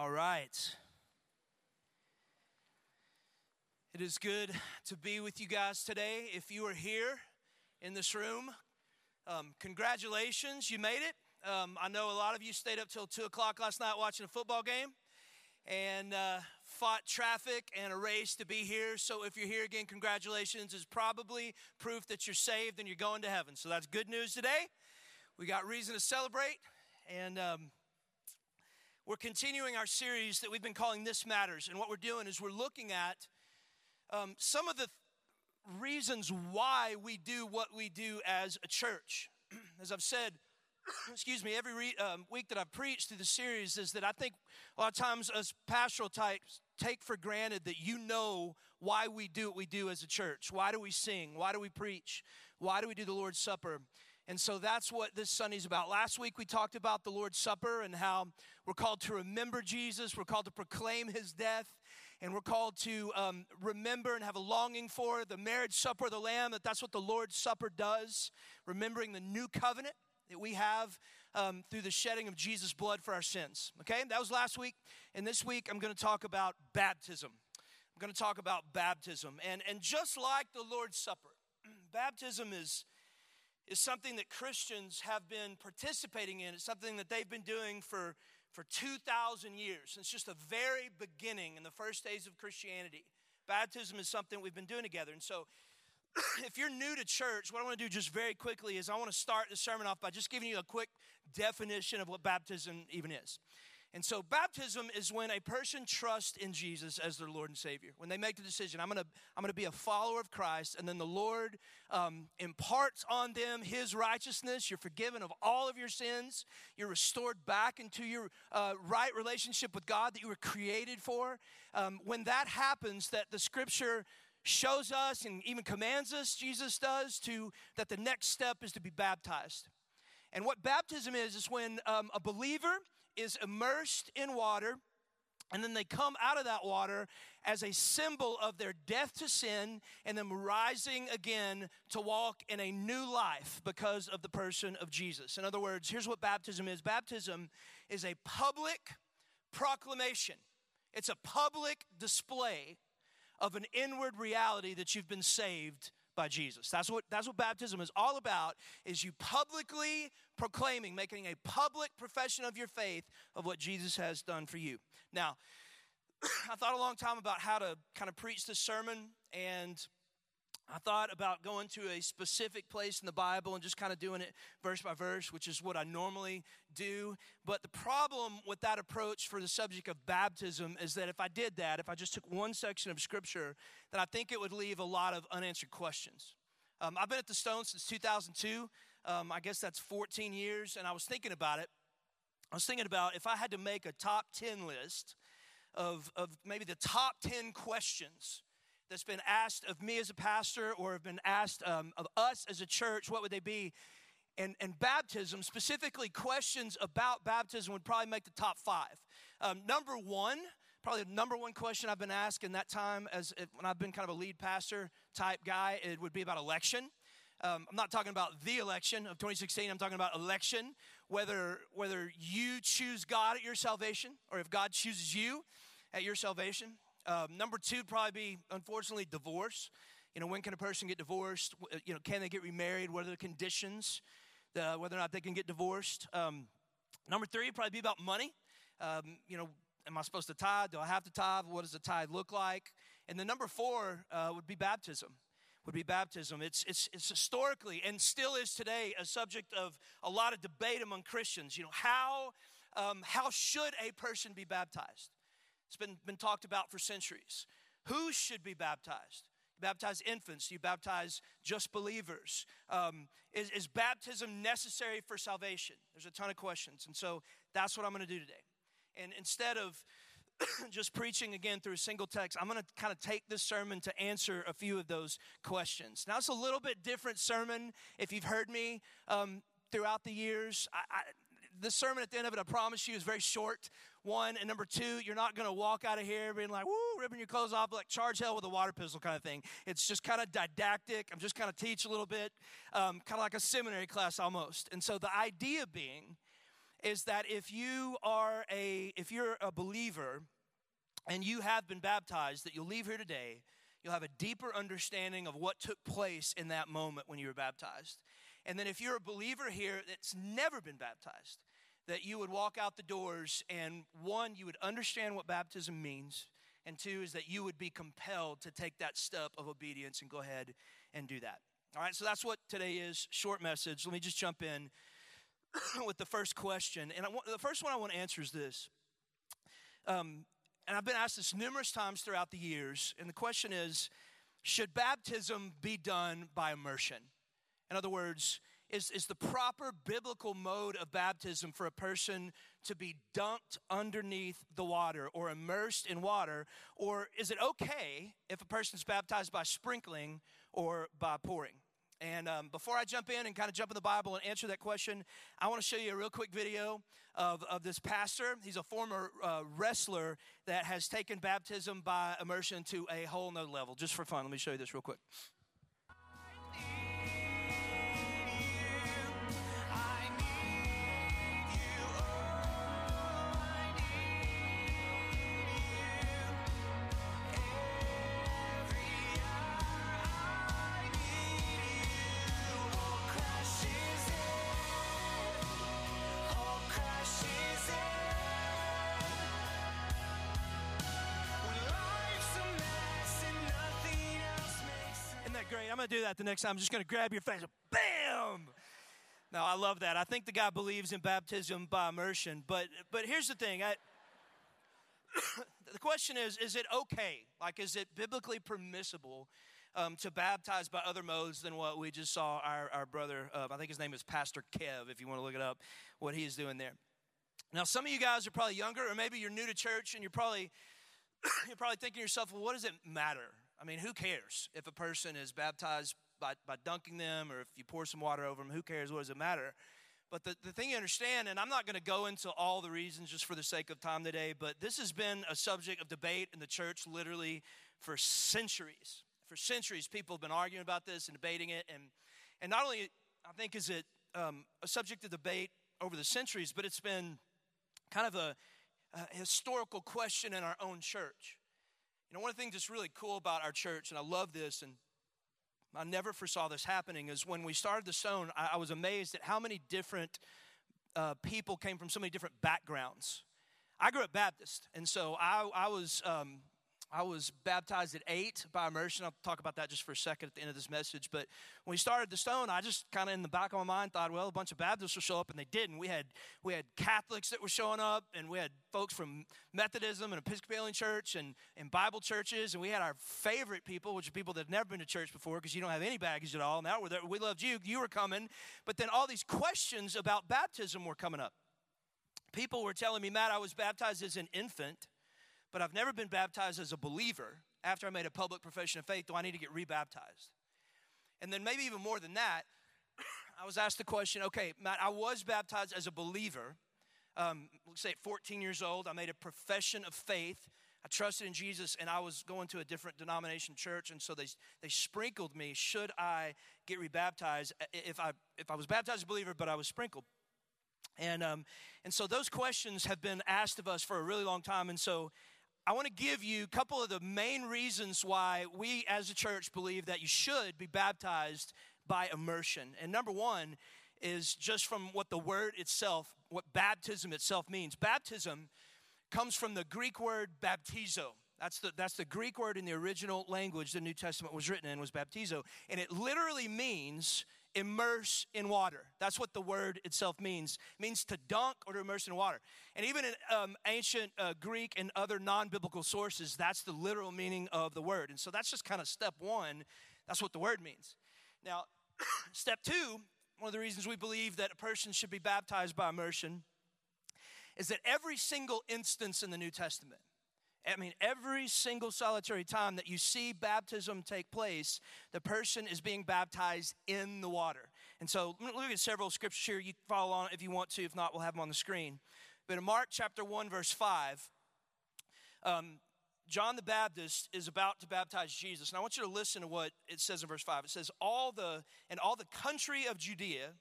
All right. It is good to be with you guys today. If you are here in this room, um, congratulations, you made it. Um, I know a lot of you stayed up till 2 o'clock last night watching a football game and uh, fought traffic and a race to be here. So if you're here again, congratulations. is probably proof that you're saved and you're going to heaven. So that's good news today. We got reason to celebrate. And um, we're continuing our series that we've been calling This Matters. And what we're doing is we're looking at um, some of the th- reasons why we do what we do as a church. as I've said, excuse me, every re- um, week that I've preached through the series is that I think a lot of times us pastoral types take for granted that you know why we do what we do as a church. Why do we sing? Why do we preach? Why do we do the Lord's Supper? And so that's what this Sunday's about. Last week we talked about the Lord's Supper and how we're called to remember Jesus, we're called to proclaim his death, and we're called to um, remember and have a longing for the marriage supper of the Lamb, that that's what the Lord's Supper does, remembering the new covenant that we have um, through the shedding of Jesus' blood for our sins. Okay, that was last week. And this week I'm going to talk about baptism. I'm going to talk about baptism. And, and just like the Lord's Supper, baptism is is something that Christians have been participating in. It's something that they've been doing for, for 2,000 years. It's just the very beginning in the first days of Christianity. Baptism is something we've been doing together. And so, if you're new to church, what I want to do just very quickly is I want to start the sermon off by just giving you a quick definition of what baptism even is. And so, baptism is when a person trusts in Jesus as their Lord and Savior. When they make the decision, I'm gonna, I'm gonna be a follower of Christ, and then the Lord um, imparts on them His righteousness. You're forgiven of all of your sins. You're restored back into your uh, right relationship with God that you were created for. Um, when that happens, that the Scripture shows us and even commands us, Jesus does, to that the next step is to be baptized. And what baptism is, is when um, a believer is immersed in water, and then they come out of that water as a symbol of their death to sin and them rising again to walk in a new life because of the person of Jesus. In other words, here's what baptism is baptism is a public proclamation, it's a public display of an inward reality that you've been saved by Jesus. That's what, that's what baptism is all about, is you publicly proclaiming, making a public profession of your faith of what Jesus has done for you. Now, I thought a long time about how to kind of preach this sermon, and I thought about going to a specific place in the Bible and just kind of doing it verse by verse, which is what I normally do. But the problem with that approach for the subject of baptism is that if I did that, if I just took one section of Scripture, then I think it would leave a lot of unanswered questions. Um, I've been at the Stone since 2002. Um, I guess that's 14 years, and I was thinking about it. I was thinking about if I had to make a top 10 list of, of maybe the top 10 questions that's been asked of me as a pastor or have been asked um, of us as a church, what would they be? And, and baptism, specifically questions about baptism, would probably make the top five. Um, number one, probably the number one question I've been asked in that time, as when I've been kind of a lead pastor type guy, it would be about election. Um, I'm not talking about the election of 2016. I'm talking about election, whether whether you choose God at your salvation or if God chooses you at your salvation. Um, number two probably be, unfortunately, divorce. You know, when can a person get divorced? Uh, you know, can they get remarried? What are the conditions? The, whether or not they can get divorced. Um, number three probably be about money. Um, you know, am I supposed to tithe? Do I have to tithe? What does the tithe look like? And then number four uh, would be baptism. Would be baptism. It's, it's, it's historically and still is today a subject of a lot of debate among Christians. You know, how, um, how should a person be baptized? It's been, been talked about for centuries. Who should be baptized? You baptize infants, Do you baptize just believers. Um, is, is baptism necessary for salvation? There's a ton of questions. And so that's what I'm going to do today. And instead of just preaching again through a single text, I'm going to kind of take this sermon to answer a few of those questions. Now, it's a little bit different sermon if you've heard me um, throughout the years. I, I, the sermon at the end of it, I promise you, is very short. One and number two, you're not going to walk out of here being like, "Woo!" ripping your clothes off like charge hell with a water pistol kind of thing. It's just kind of didactic. I'm just kind of teach a little bit, um, kind of like a seminary class almost. And so the idea being is that if you are a if you're a believer and you have been baptized, that you'll leave here today, you'll have a deeper understanding of what took place in that moment when you were baptized. And then if you're a believer here that's never been baptized, that you would walk out the doors and one, you would understand what baptism means, and two is that you would be compelled to take that step of obedience and go ahead and do that. All right, so that's what today is. Short message. Let me just jump in with the first question. And want, the first one I want to answer is this. Um, and I've been asked this numerous times throughout the years. And the question is Should baptism be done by immersion? In other words, is, is the proper biblical mode of baptism for a person to be dunked underneath the water or immersed in water? Or is it okay if a person's baptized by sprinkling or by pouring? And um, before I jump in and kind of jump in the Bible and answer that question, I want to show you a real quick video of, of this pastor. He's a former uh, wrestler that has taken baptism by immersion to a whole nother level. Just for fun, let me show you this real quick. Do that the next time. I'm just going to grab your face. Bam! Now, I love that. I think the guy believes in baptism by immersion. But, but here's the thing. I, the question is is it okay? Like, is it biblically permissible um, to baptize by other modes than what we just saw our, our brother, uh, I think his name is Pastor Kev, if you want to look it up, what he is doing there. Now, some of you guys are probably younger, or maybe you're new to church and you're probably, you're probably thinking to yourself, well, what does it matter? I mean, who cares if a person is baptized by, by dunking them or if you pour some water over them? Who cares? What does it matter? But the, the thing you understand, and I'm not going to go into all the reasons just for the sake of time today, but this has been a subject of debate in the church literally for centuries. For centuries, people have been arguing about this and debating it. And, and not only, I think, is it um, a subject of debate over the centuries, but it's been kind of a, a historical question in our own church. You know, one of the things that's really cool about our church, and I love this, and I never foresaw this happening, is when we started the Stone, I, I was amazed at how many different uh, people came from so many different backgrounds. I grew up Baptist, and so I, I was um, I was baptized at eight by immersion. I'll talk about that just for a second at the end of this message. But when we started the stone, I just kind of in the back of my mind thought, well, a bunch of Baptists will show up, and they didn't. We had we had Catholics that were showing up, and we had folks from Methodism and Episcopalian church and, and Bible churches, and we had our favorite people, which are people that have never been to church before because you don't have any baggage at all. Now we're there. We loved you. You were coming, but then all these questions about baptism were coming up. People were telling me, Matt, I was baptized as an infant but I've never been baptized as a believer. After I made a public profession of faith, do I need to get rebaptized? And then, maybe even more than that, I was asked the question okay, Matt, I was baptized as a believer. Um, let's say at 14 years old, I made a profession of faith. I trusted in Jesus, and I was going to a different denomination church, and so they, they sprinkled me. Should I get rebaptized if I if I was baptized as a believer, but I was sprinkled? And um, and so those questions have been asked of us for a really long time, and so I want to give you a couple of the main reasons why we as a church believe that you should be baptized by immersion. And number one is just from what the word itself, what baptism itself means. Baptism comes from the Greek word baptizo. That's the, that's the Greek word in the original language the New Testament was written in, was baptizo. And it literally means immerse in water. That's what the word itself means. It means to dunk or to immerse in water. And even in um, ancient uh, Greek and other non biblical sources, that's the literal meaning of the word. And so that's just kind of step one. That's what the word means. Now, step two, one of the reasons we believe that a person should be baptized by immersion is that every single instance in the New Testament, I mean, every single solitary time that you see baptism take place, the person is being baptized in the water. And so, look at several scriptures here. You follow on if you want to. If not, we'll have them on the screen. But in Mark chapter 1, verse 5, um, John the Baptist is about to baptize Jesus. And I want you to listen to what it says in verse 5. It says, All the, and all the country of Judea,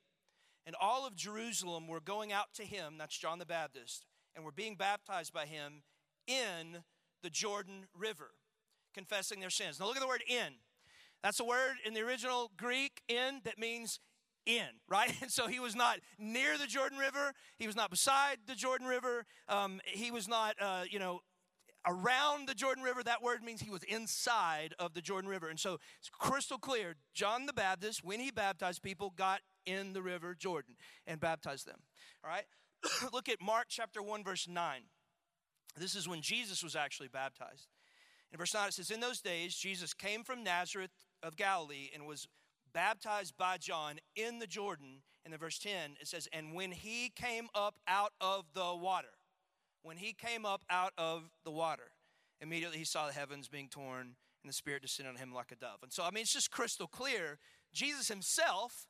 and all of Jerusalem were going out to him, that's John the Baptist, and were being baptized by him in the Jordan River, confessing their sins. Now look at the word in. That's a word in the original Greek, in, that means in, right? And so he was not near the Jordan River. He was not beside the Jordan River. Um, he was not, uh, you know, around the Jordan River. That word means he was inside of the Jordan River. And so it's crystal clear. John the Baptist, when he baptized people, got in the river Jordan and baptized them. All right? Look at Mark chapter 1, verse 9. This is when Jesus was actually baptized. In verse 9, it says, In those days, Jesus came from Nazareth of Galilee and was baptized by John in the Jordan. In the verse 10, it says, And when he came up out of the water, when he came up out of the water, immediately he saw the heavens being torn and the Spirit descended on him like a dove. And so, I mean, it's just crystal clear. Jesus himself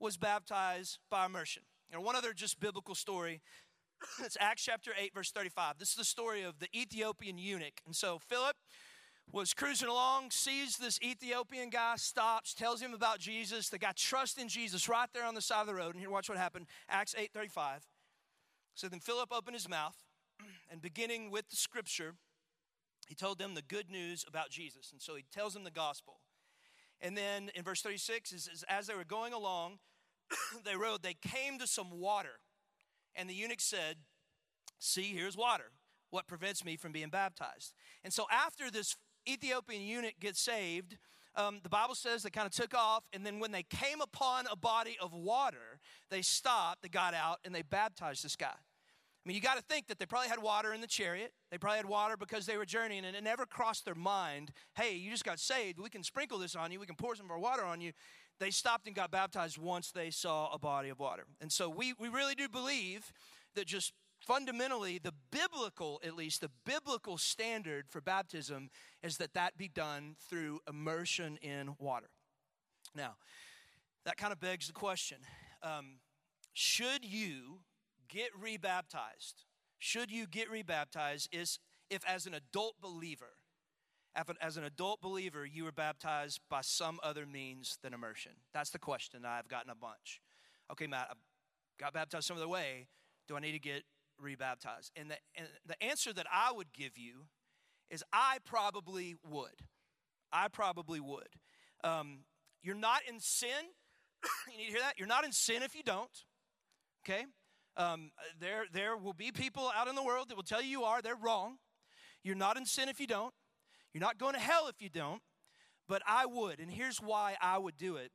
was baptized by immersion. And one other just biblical story. It's Acts chapter 8, verse 35. This is the story of the Ethiopian eunuch. And so Philip was cruising along, sees this Ethiopian guy, stops, tells him about Jesus. The guy trusts in Jesus right there on the side of the road. And here, watch what happened. Acts 8 35. So then Philip opened his mouth, and beginning with the scripture, he told them the good news about Jesus. And so he tells them the gospel. And then in verse 36, is, is as they were going along, they rode, they came to some water. And the eunuch said, See, here's water. What prevents me from being baptized? And so after this Ethiopian eunuch gets saved, um, the Bible says they kind of took off, and then when they came upon a body of water, they stopped, they got out, and they baptized this guy. I mean, you got to think that they probably had water in the chariot. They probably had water because they were journeying, and it never crossed their mind, hey, you just got saved. We can sprinkle this on you. We can pour some of our water on you. They stopped and got baptized once they saw a body of water. And so we, we really do believe that just fundamentally, the biblical, at least, the biblical standard for baptism is that that be done through immersion in water. Now, that kind of begs the question um, should you get rebaptized? Should you get rebaptized is if as an adult believer, as an adult believer, you were baptized by some other means than immersion? That's the question I've gotten a bunch. Okay, Matt, I got baptized some other way. Do I need to get rebaptized? And the, and the answer that I would give you is I probably would. I probably would. Um, you're not in sin. you need to hear that? You're not in sin if you don't. Okay? Um, there, there will be people out in the world that will tell you you are. They're wrong. You're not in sin if you don't. You're not going to hell if you don't. But I would. And here's why I would do it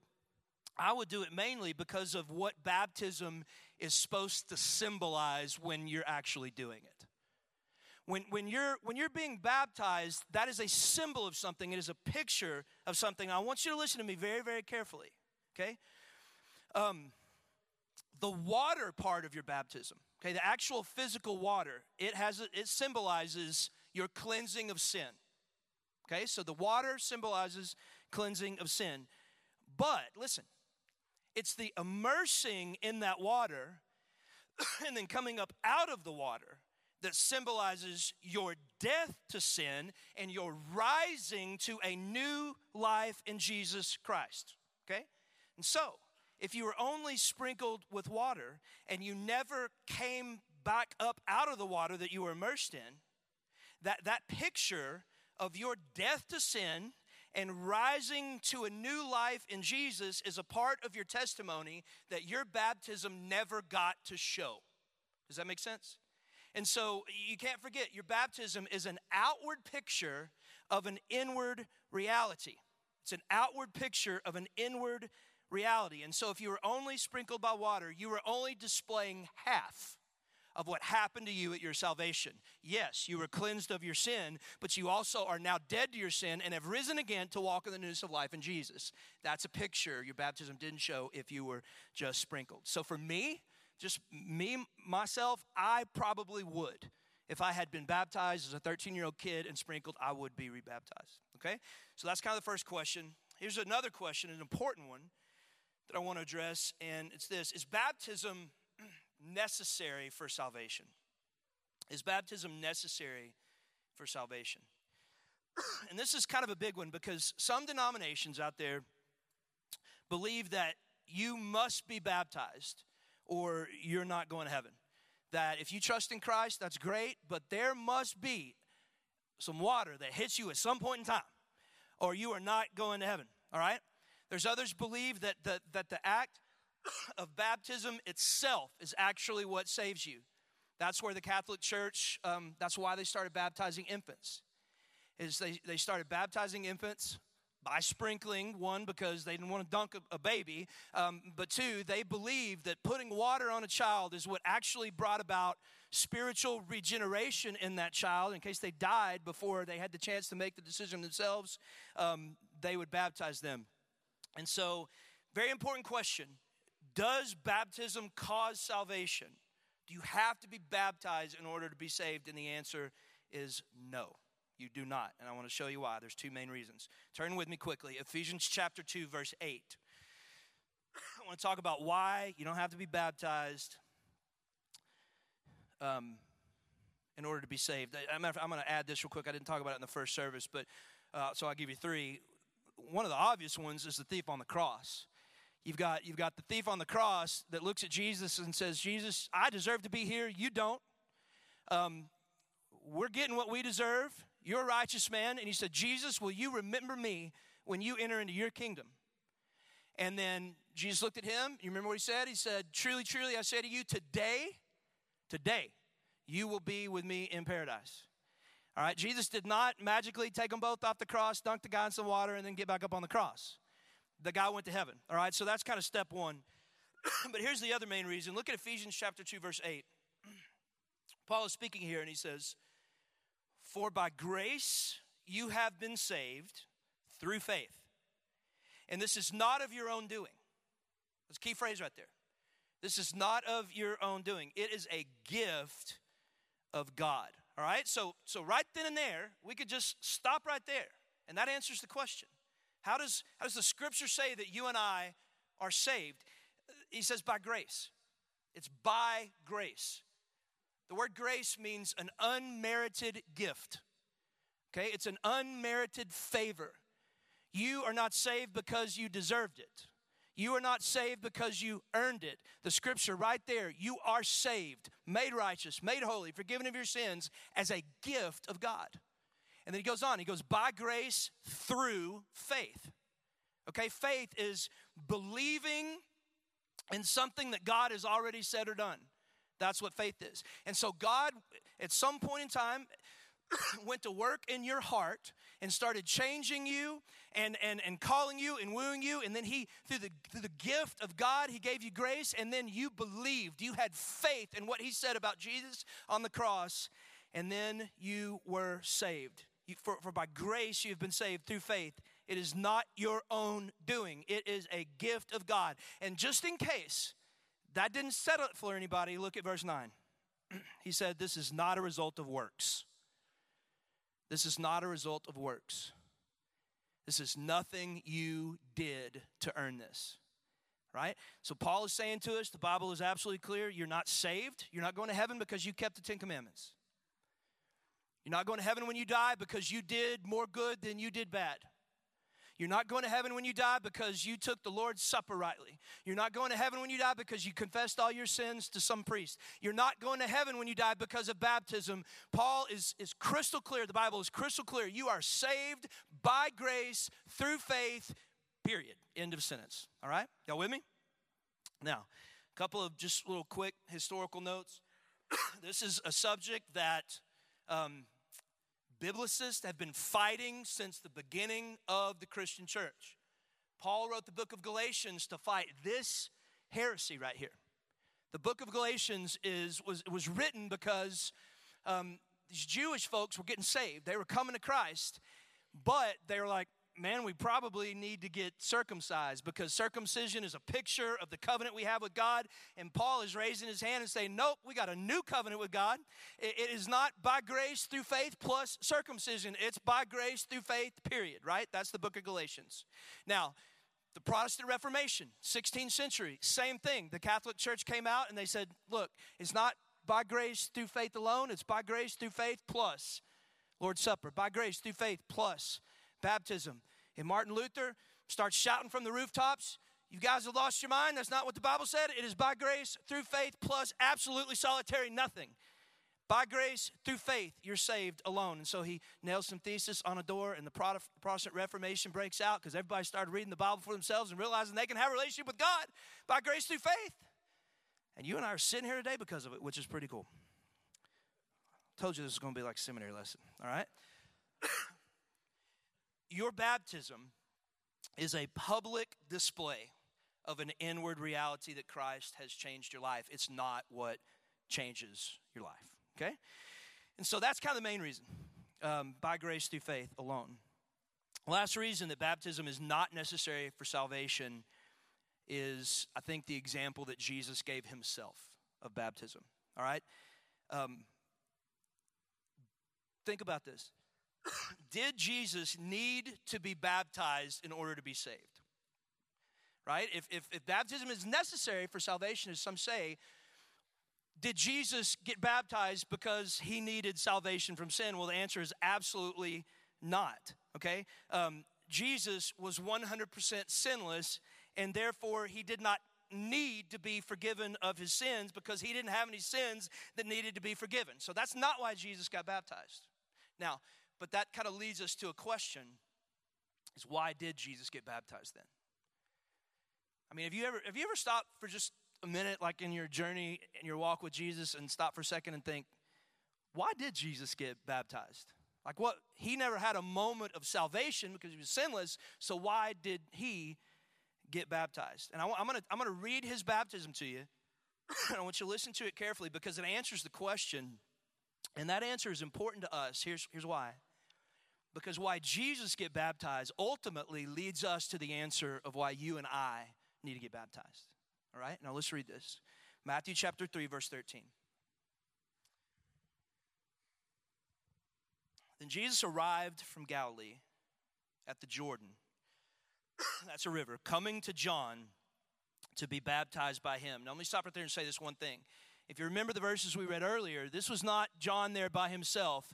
I would do it mainly because of what baptism is supposed to symbolize when you're actually doing it. When, when, you're, when you're being baptized, that is a symbol of something, it is a picture of something. I want you to listen to me very, very carefully, okay? Um, the water part of your baptism, okay, the actual physical water, it has it symbolizes your cleansing of sin. Okay, so the water symbolizes cleansing of sin. But listen, it's the immersing in that water and then coming up out of the water that symbolizes your death to sin and your rising to a new life in Jesus Christ. Okay? And so, if you were only sprinkled with water and you never came back up out of the water that you were immersed in, that, that picture of your death to sin and rising to a new life in Jesus is a part of your testimony that your baptism never got to show. Does that make sense? And so you can't forget your baptism is an outward picture of an inward reality. It's an outward picture of an inward reality. And so if you were only sprinkled by water, you were only displaying half of what happened to you at your salvation. Yes, you were cleansed of your sin, but you also are now dead to your sin and have risen again to walk in the newness of life in Jesus. That's a picture your baptism didn't show if you were just sprinkled. So for me, just me, myself, I probably would. If I had been baptized as a 13 year old kid and sprinkled, I would be rebaptized. Okay? So that's kind of the first question. Here's another question, an important one that I want to address, and it's this Is baptism necessary for salvation? Is baptism necessary for salvation? and this is kind of a big one because some denominations out there believe that you must be baptized or you're not going to heaven. That if you trust in Christ, that's great, but there must be some water that hits you at some point in time, or you are not going to heaven. All right? There's others believe that the, that the act of baptism itself is actually what saves you. That's where the Catholic Church, um, that's why they started baptizing infants. Is they, they started baptizing infants by sprinkling one because they didn't want to dunk a, a baby um, but two they believed that putting water on a child is what actually brought about spiritual regeneration in that child in case they died before they had the chance to make the decision themselves um, they would baptize them and so very important question does baptism cause salvation do you have to be baptized in order to be saved? And the answer is no. You do not. And I want to show you why. There's two main reasons. Turn with me quickly. Ephesians chapter 2, verse 8. I want to talk about why you don't have to be baptized um, in order to be saved. I'm going to add this real quick. I didn't talk about it in the first service, but uh, so I'll give you three. One of the obvious ones is the thief on the cross. You've got, you've got the thief on the cross that looks at Jesus and says, Jesus, I deserve to be here. You don't. Um, we're getting what we deserve. You're a righteous man. And he said, Jesus, will you remember me when you enter into your kingdom? And then Jesus looked at him. You remember what he said? He said, Truly, truly, I say to you, today, today, you will be with me in paradise. All right, Jesus did not magically take them both off the cross, dunk the guy in some water, and then get back up on the cross the guy went to heaven. All right, so that's kind of step one. but here's the other main reason. Look at Ephesians chapter 2, verse 8. Paul is speaking here and he says, For by grace you have been saved through faith. And this is not of your own doing. That's a key phrase right there. This is not of your own doing. It is a gift of God. All right? So so right then and there, we could just stop right there. And that answers the question. How does, how does the scripture say that you and I are saved? He says, by grace. It's by grace. The word grace means an unmerited gift. Okay? It's an unmerited favor. You are not saved because you deserved it. You are not saved because you earned it. The scripture right there, you are saved, made righteous, made holy, forgiven of your sins as a gift of God. And then he goes on, he goes, by grace through faith. Okay, faith is believing in something that God has already said or done. That's what faith is. And so, God, at some point in time, went to work in your heart and started changing you and, and, and calling you and wooing you. And then he, through the, through the gift of God, he gave you grace. And then you believed. You had faith in what he said about Jesus on the cross. And then you were saved. For, for by grace you have been saved through faith. It is not your own doing, it is a gift of God. And just in case that didn't settle it for anybody, look at verse 9. he said, This is not a result of works. This is not a result of works. This is nothing you did to earn this. Right? So Paul is saying to us, the Bible is absolutely clear. You're not saved. You're not going to heaven because you kept the Ten Commandments. You're not going to heaven when you die because you did more good than you did bad. You're not going to heaven when you die because you took the Lord's Supper rightly. You're not going to heaven when you die because you confessed all your sins to some priest. You're not going to heaven when you die because of baptism. Paul is, is crystal clear. The Bible is crystal clear. You are saved by grace through faith, period. End of sentence. All right? Y'all with me? Now, a couple of just little quick historical notes. this is a subject that um, biblicists have been fighting since the beginning of the Christian church. Paul wrote the book of Galatians to fight this heresy right here. The book of Galatians is, was, was written because um, these Jewish folks were getting saved. They were coming to Christ, but they were like, man, we probably need to get circumcised because circumcision is a picture of the covenant we have with God. And Paul is raising his hand and saying, nope, we got a new covenant with God. it is not by grace through faith plus circumcision, it's by grace through faith, period, right? That's the book of Galatians. Now, the Protestant Reformation, 16th century, same thing. The Catholic Church came out and they said, look, it's not by grace through faith alone, it's by grace through faith plus Lord's Supper, by grace through faith plus baptism. And Martin Luther starts shouting from the rooftops, You guys have lost your mind. That's not what the Bible said. It is by grace through faith plus absolutely solitary nothing. By grace through faith, you're saved alone. And so he nails some thesis on a door, and the Protestant Reformation breaks out because everybody started reading the Bible for themselves and realizing they can have a relationship with God by grace through faith. And you and I are sitting here today because of it, which is pretty cool. Told you this is going to be like seminary lesson, all right? Your baptism is a public display of an inward reality that Christ has changed your life. It's not what changes your life, okay? And so that's kind of the main reason um, by grace through faith alone. Last reason that baptism is not necessary for salvation is, I think, the example that Jesus gave himself of baptism. All right? Um, think about this. Did Jesus need to be baptized in order to be saved? Right? If, if, if baptism is necessary for salvation, as some say, did Jesus get baptized because he needed salvation from sin? Well, the answer is absolutely not. Okay? Um, Jesus was 100% sinless, and therefore he did not need to be forgiven of his sins because he didn't have any sins that needed to be forgiven. So that's not why Jesus got baptized. Now, but that kind of leads us to a question is why did Jesus get baptized then? I mean, have you ever have you ever stopped for just a minute like in your journey in your walk with Jesus and stop for a second and think, why did Jesus get baptized? Like what he never had a moment of salvation because he was sinless, so why did he get baptized. And I, am going to I'm going to read his baptism to you. I want you to listen to it carefully because it answers the question. And that answer is important to us. Here's, here's why. Because why Jesus get baptized ultimately leads us to the answer of why you and I need to get baptized. All right? Now let's read this. Matthew chapter 3 verse 13. Then Jesus arrived from Galilee at the Jordan that's a river, coming to John to be baptized by him. Now, let me stop right there and say this one thing. If you remember the verses we read earlier, this was not John there by himself.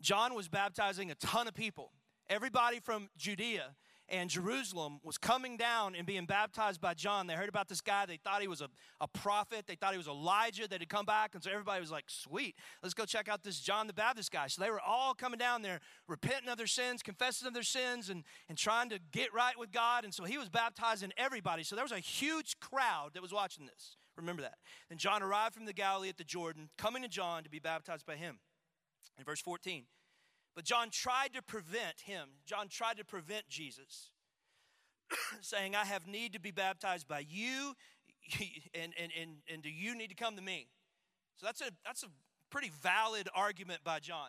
John was baptizing a ton of people, everybody from Judea and Jerusalem was coming down and being baptized by John. They heard about this guy. They thought he was a, a prophet. They thought he was Elijah that had come back. And so everybody was like, sweet, let's go check out this John the Baptist guy. So they were all coming down there, repenting of their sins, confessing of their sins, and, and trying to get right with God. And so he was baptizing everybody. So there was a huge crowd that was watching this. Remember that. Then John arrived from the Galilee at the Jordan, coming to John to be baptized by him. In verse 14, but John tried to prevent him. John tried to prevent Jesus, saying, I have need to be baptized by you, and, and, and, and do you need to come to me? So that's a, that's a pretty valid argument by John.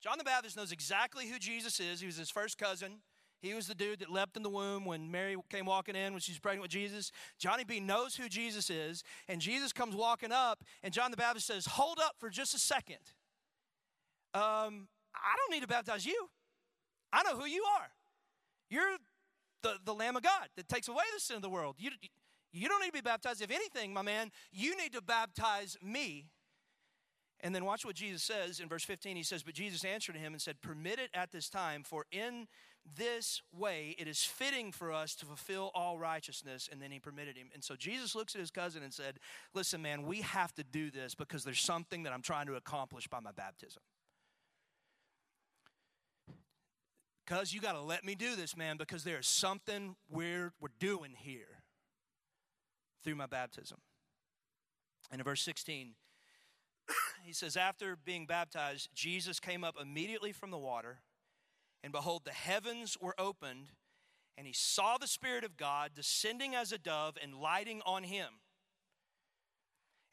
John the Baptist knows exactly who Jesus is. He was his first cousin. He was the dude that leapt in the womb when Mary came walking in when she's pregnant with Jesus. Johnny B knows who Jesus is, and Jesus comes walking up, and John the Baptist says, Hold up for just a second. Um, I don't need to baptize you. I know who you are. You're the, the Lamb of God that takes away the sin of the world. You, you don't need to be baptized. If anything, my man, you need to baptize me. And then watch what Jesus says in verse 15. He says, But Jesus answered him and said, Permit it at this time, for in this way it is fitting for us to fulfill all righteousness. And then he permitted him. And so Jesus looks at his cousin and said, Listen, man, we have to do this because there's something that I'm trying to accomplish by my baptism. Because you got to let me do this, man, because there's something we're, we're doing here through my baptism. And in verse 16, he says, After being baptized, Jesus came up immediately from the water, and behold, the heavens were opened, and he saw the Spirit of God descending as a dove and lighting on him.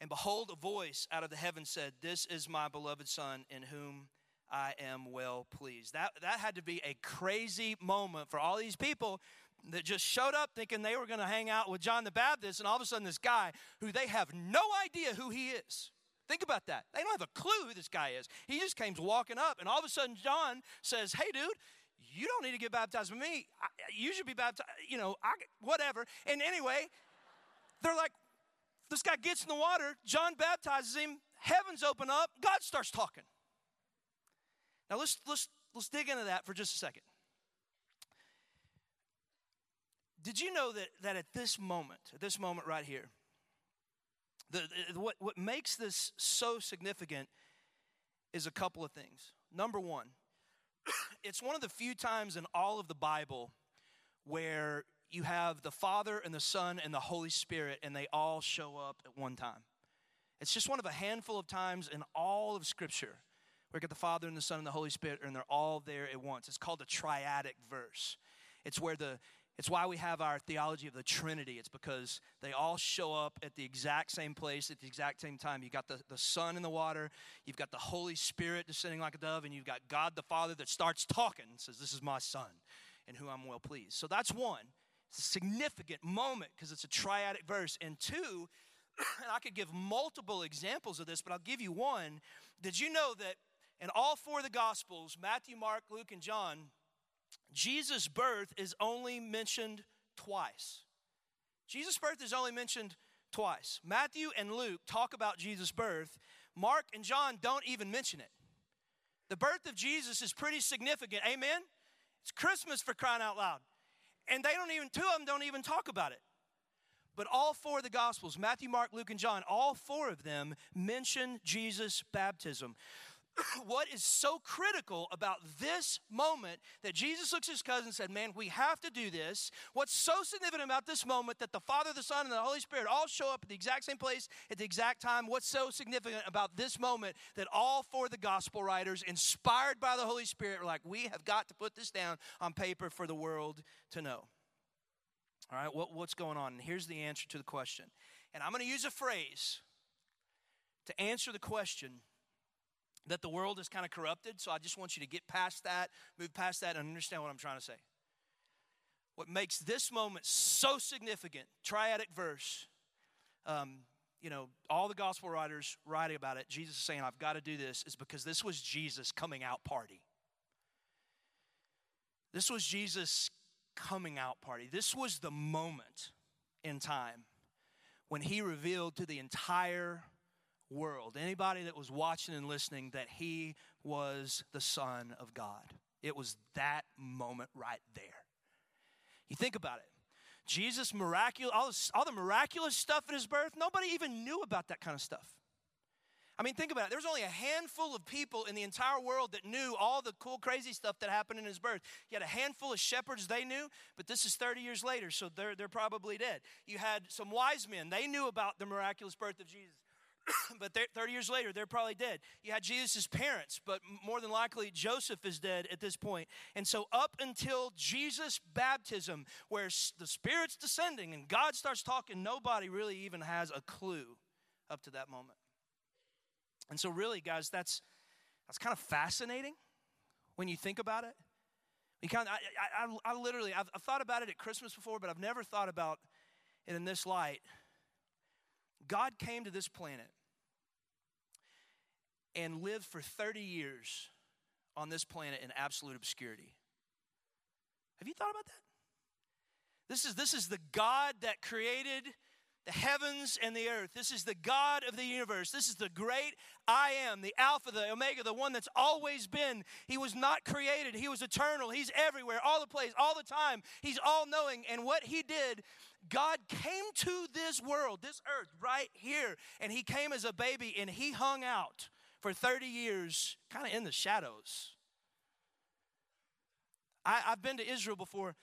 And behold, a voice out of the heaven said, This is my beloved Son, in whom I am well pleased. That, that had to be a crazy moment for all these people that just showed up thinking they were going to hang out with John the Baptist, and all of a sudden, this guy who they have no idea who he is. Think about that. They don't have a clue who this guy is. He just came walking up, and all of a sudden, John says, Hey, dude, you don't need to get baptized with me. I, you should be baptized, you know, I, whatever. And anyway, they're like, this guy gets in the water, John baptizes him, heavens open up, God starts talking. Now let's let's let's dig into that for just a second. Did you know that, that at this moment, at this moment right here, the, the, what, what makes this so significant is a couple of things. Number one, it's one of the few times in all of the Bible where you have the Father and the Son and the Holy Spirit, and they all show up at one time. It's just one of a handful of times in all of Scripture where get the Father and the Son and the Holy Spirit, and they're all there at once. It's called a triadic verse. It's where the it's why we have our theology of the Trinity. It's because they all show up at the exact same place at the exact same time. You've got the, the Son in the water, you've got the Holy Spirit descending like a dove, and you've got God the Father that starts talking and says, This is my Son and who I'm well pleased. So that's one. It's a significant moment because it's a triadic verse. And two, and I could give multiple examples of this, but I'll give you one. Did you know that in all four of the Gospels, Matthew, Mark, Luke, and John, Jesus' birth is only mentioned twice. Jesus' birth is only mentioned twice. Matthew and Luke talk about Jesus' birth. Mark and John don't even mention it. The birth of Jesus is pretty significant. Amen? It's Christmas for crying out loud. And they don't even, two of them don't even talk about it. But all four of the Gospels, Matthew, Mark, Luke, and John, all four of them mention Jesus' baptism. what is so critical about this moment that Jesus looks at his cousin and said, Man, we have to do this. What's so significant about this moment that the Father, the Son, and the Holy Spirit all show up at the exact same place at the exact time? What's so significant about this moment that all four of the gospel writers, inspired by the Holy Spirit, are like, We have got to put this down on paper for the world to know? All right, what, what's going on? And here's the answer to the question. And I'm going to use a phrase to answer the question that the world is kind of corrupted. So I just want you to get past that, move past that, and understand what I'm trying to say. What makes this moment so significant, triadic verse, um, you know, all the gospel writers writing about it, Jesus is saying, I've got to do this, is because this was Jesus' coming out party. This was Jesus' coming out party. This was the moment in time when he revealed to the entire world, anybody that was watching and listening, that he was the Son of God. It was that moment right there. You think about it. Jesus miraculous all, this, all the miraculous stuff at his birth, nobody even knew about that kind of stuff. I mean, think about it. There was only a handful of people in the entire world that knew all the cool, crazy stuff that happened in his birth. You had a handful of shepherds they knew, but this is 30 years later, so they're, they're probably dead. You had some wise men, they knew about the miraculous birth of Jesus. but 30 years later, they're probably dead. You had Jesus' parents, but more than likely, Joseph is dead at this point. And so, up until Jesus' baptism, where the Spirit's descending and God starts talking, nobody really even has a clue up to that moment. And so, really, guys, that's, that's kind of fascinating when you think about it. You kind of, I, I, I literally, I've, I've thought about it at Christmas before, but I've never thought about it in this light. God came to this planet and lived for 30 years on this planet in absolute obscurity. Have you thought about that? This is, this is the God that created the heavens and the earth. This is the God of the universe. This is the great I am, the Alpha, the Omega, the one that's always been. He was not created, He was eternal. He's everywhere, all the place, all the time. He's all knowing. And what He did, God came to this world, this earth, right here, and He came as a baby and He hung out for 30 years, kind of in the shadows. I, have been to Israel before.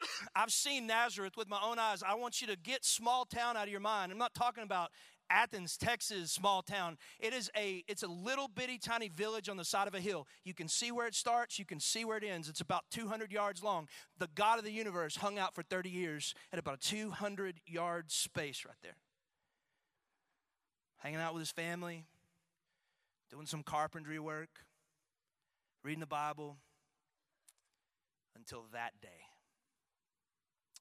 I've seen Nazareth with my own eyes. I want you to get small town out of your mind. I'm not talking about Athens, Texas, small town. It is a it's a little bitty tiny village on the side of a hill. You can see where it starts, you can see where it ends. It's about 200 yards long. The God of the universe hung out for 30 years at about a 200 yard space right there. Hanging out with his family, doing some carpentry work, reading the Bible until that day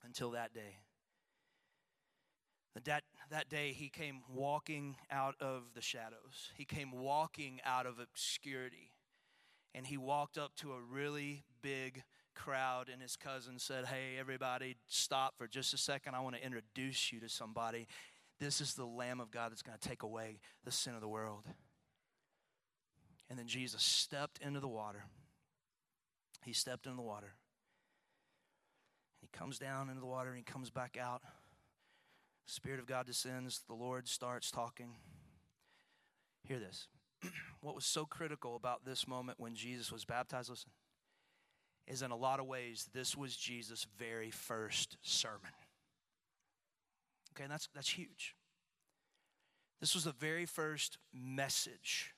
until that day. That, that day, he came walking out of the shadows. He came walking out of obscurity. And he walked up to a really big crowd, and his cousin said, Hey, everybody, stop for just a second. I want to introduce you to somebody. This is the Lamb of God that's going to take away the sin of the world. And then Jesus stepped into the water. He stepped into the water. And He comes down into the water and he comes back out. Spirit of God descends. The Lord starts talking. Hear this. what was so critical about this moment when Jesus was baptized, listen, is in a lot of ways, this was Jesus' very first sermon. Okay, and that's, that's huge. This was the very first message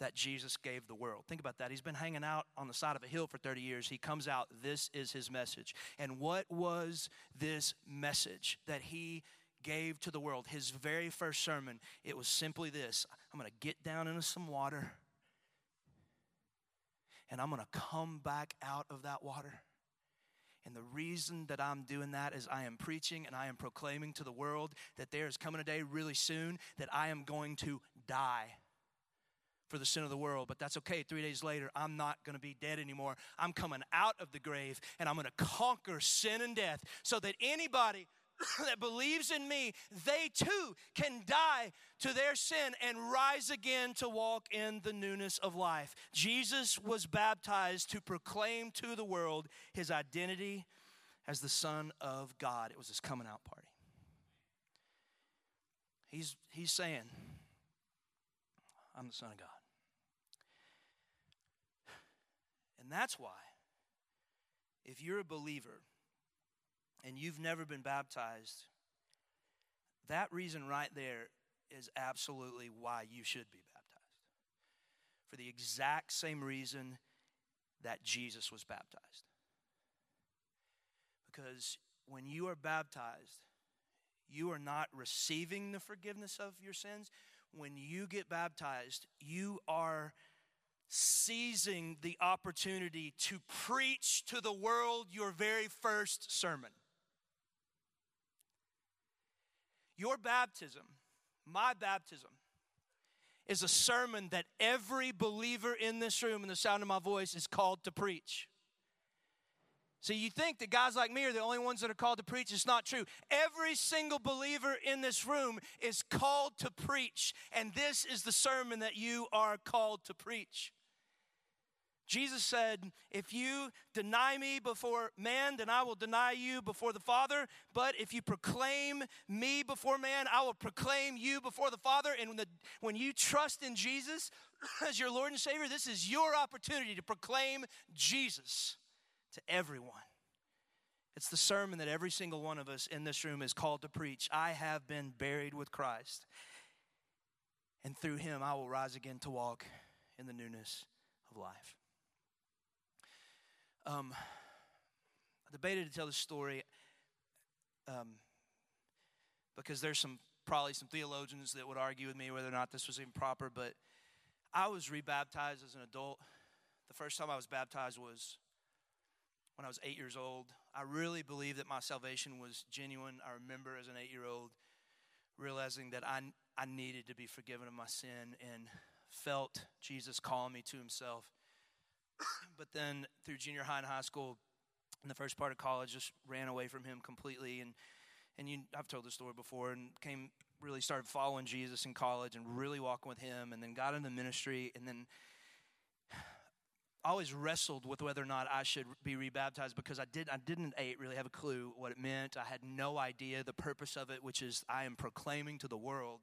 that Jesus gave the world. Think about that. He's been hanging out on the side of a hill for 30 years. He comes out, this is his message. And what was this message that he gave to the world? His very first sermon, it was simply this I'm going to get down into some water and I'm going to come back out of that water. And the reason that I'm doing that is I am preaching and I am proclaiming to the world that there is coming a day really soon that I am going to die for the sin of the world, but that's okay. Three days later, I'm not going to be dead anymore. I'm coming out of the grave and I'm going to conquer sin and death so that anybody that believes in me, they too can die to their sin and rise again to walk in the newness of life. Jesus was baptized to proclaim to the world his identity as the Son of God. It was his coming out party. He's, he's saying, I'm the Son of God. And that's why, if you're a believer and you've never been baptized, that reason right there is absolutely why you should be baptized. For the exact same reason that Jesus was baptized. Because when you are baptized, you are not receiving the forgiveness of your sins. When you get baptized, you are seizing the opportunity to preach to the world your very first sermon. Your baptism, my baptism, is a sermon that every believer in this room, in the sound of my voice, is called to preach. So you think that guys like me are the only ones that are called to preach. It's not true. Every single believer in this room is called to preach, and this is the sermon that you are called to preach. Jesus said, If you deny me before man, then I will deny you before the Father. But if you proclaim me before man, I will proclaim you before the Father. And when, the, when you trust in Jesus as your Lord and Savior, this is your opportunity to proclaim Jesus to everyone. It's the sermon that every single one of us in this room is called to preach. I have been buried with Christ, and through him I will rise again to walk in the newness of life. Um, I debated to tell this story um, because there's some probably some theologians that would argue with me whether or not this was improper, but I was rebaptized as an adult. The first time I was baptized was when I was eight years old. I really believe that my salvation was genuine. I remember as an eight year old realizing that I, I needed to be forgiven of my sin and felt Jesus calling me to himself. But then through junior high and high school, in the first part of college, just ran away from him completely. And, and you, I've told this story before and came really started following Jesus in college and really walking with him and then got into ministry and then always wrestled with whether or not I should be rebaptized because I did I didn't really have a clue what it meant. I had no idea the purpose of it, which is I am proclaiming to the world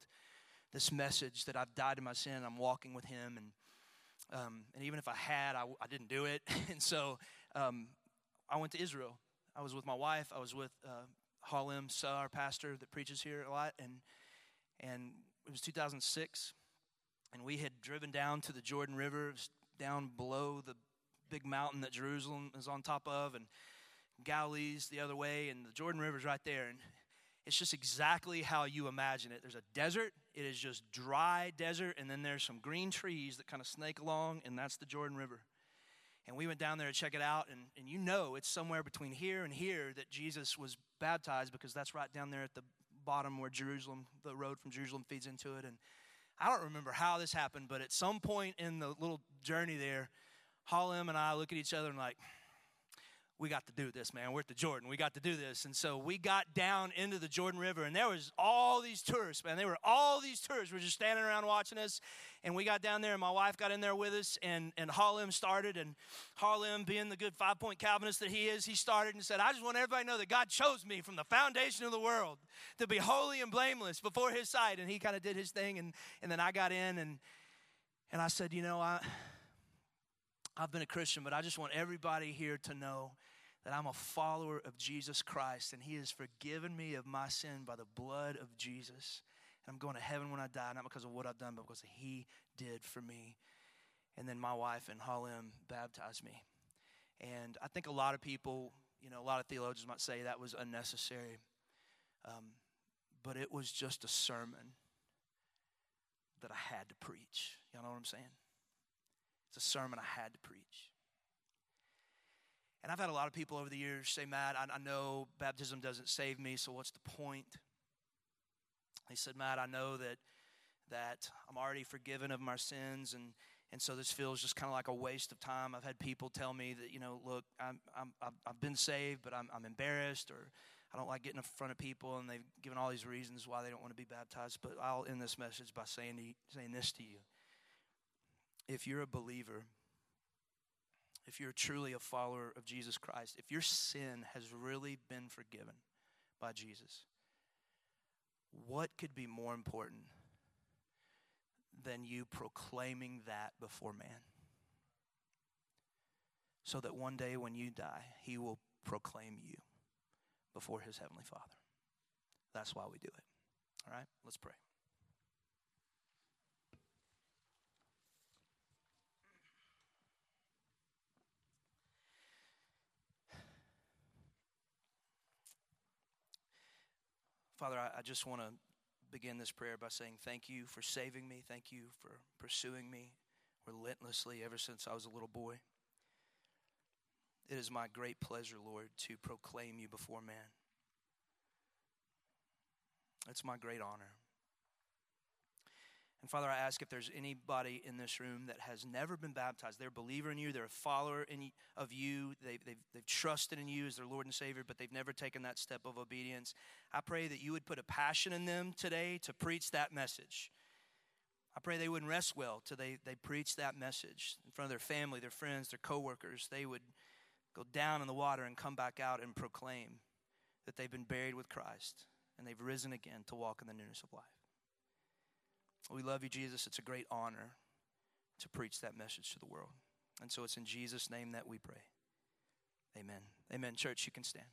this message that I've died to my sin. I'm walking with Him, and um, and even if I had, I, I didn't do it. and so um, I went to Israel. I was with my wife. I was with uh, Halim Suh, our pastor that preaches here a lot, and and it was 2006, and we had driven down to the Jordan River down below the big mountain that Jerusalem is on top of, and Galilee's the other way, and the Jordan River's right there. And it's just exactly how you imagine it. There's a desert, it is just dry desert, and then there's some green trees that kind of snake along, and that's the Jordan River. And we went down there to check it out, and, and you know it's somewhere between here and here that Jesus was baptized because that's right down there at the bottom where Jerusalem, the road from Jerusalem feeds into it. And I don't remember how this happened, but at some point in the little journey there, Halim and I look at each other and like, we got to do this, man. We're at the Jordan. We got to do this. And so we got down into the Jordan River, and there was all these tourists, man. They were all these tourists were just standing around watching us. And we got down there, and my wife got in there with us, and, and Halim started. And Halim, being the good five point Calvinist that he is, he started and said, I just want everybody to know that God chose me from the foundation of the world to be holy and blameless before his sight. And he kind of did his thing. And, and then I got in, and, and I said, You know, I. I've been a Christian, but I just want everybody here to know that I'm a follower of Jesus Christ and He has forgiven me of my sin by the blood of Jesus. And I'm going to heaven when I die, not because of what I've done, but because He did for me. And then my wife and Halim baptized me. And I think a lot of people, you know, a lot of theologians might say that was unnecessary. Um, but it was just a sermon that I had to preach. You know what I'm saying? It's a sermon I had to preach. And I've had a lot of people over the years say, Matt, I, I know baptism doesn't save me, so what's the point? He said, Matt, I know that that I'm already forgiven of my sins and and so this feels just kind of like a waste of time. I've had people tell me that, you know, look, I'm, I'm, I've been saved, but I'm, I'm embarrassed or I don't like getting in front of people, and they've given all these reasons why they don't want to be baptized. But I'll end this message by saying, to, saying this to you. If you're a believer, if you're truly a follower of Jesus Christ, if your sin has really been forgiven by Jesus, what could be more important than you proclaiming that before man? So that one day when you die, he will proclaim you before his heavenly Father. That's why we do it. All right, let's pray. Father, I, I just want to begin this prayer by saying thank you for saving me. Thank you for pursuing me relentlessly ever since I was a little boy. It is my great pleasure, Lord, to proclaim you before man. It's my great honor. And Father, I ask if there's anybody in this room that has never been baptized, they're a believer in you, they're a follower in, of you, they've, they've, they've trusted in you as their Lord and Savior, but they've never taken that step of obedience. I pray that you would put a passion in them today to preach that message. I pray they wouldn't rest well till they, they preach that message in front of their family, their friends, their coworkers. They would go down in the water and come back out and proclaim that they've been buried with Christ and they've risen again to walk in the newness of life. We love you, Jesus. It's a great honor to preach that message to the world. And so it's in Jesus' name that we pray. Amen. Amen. Church, you can stand.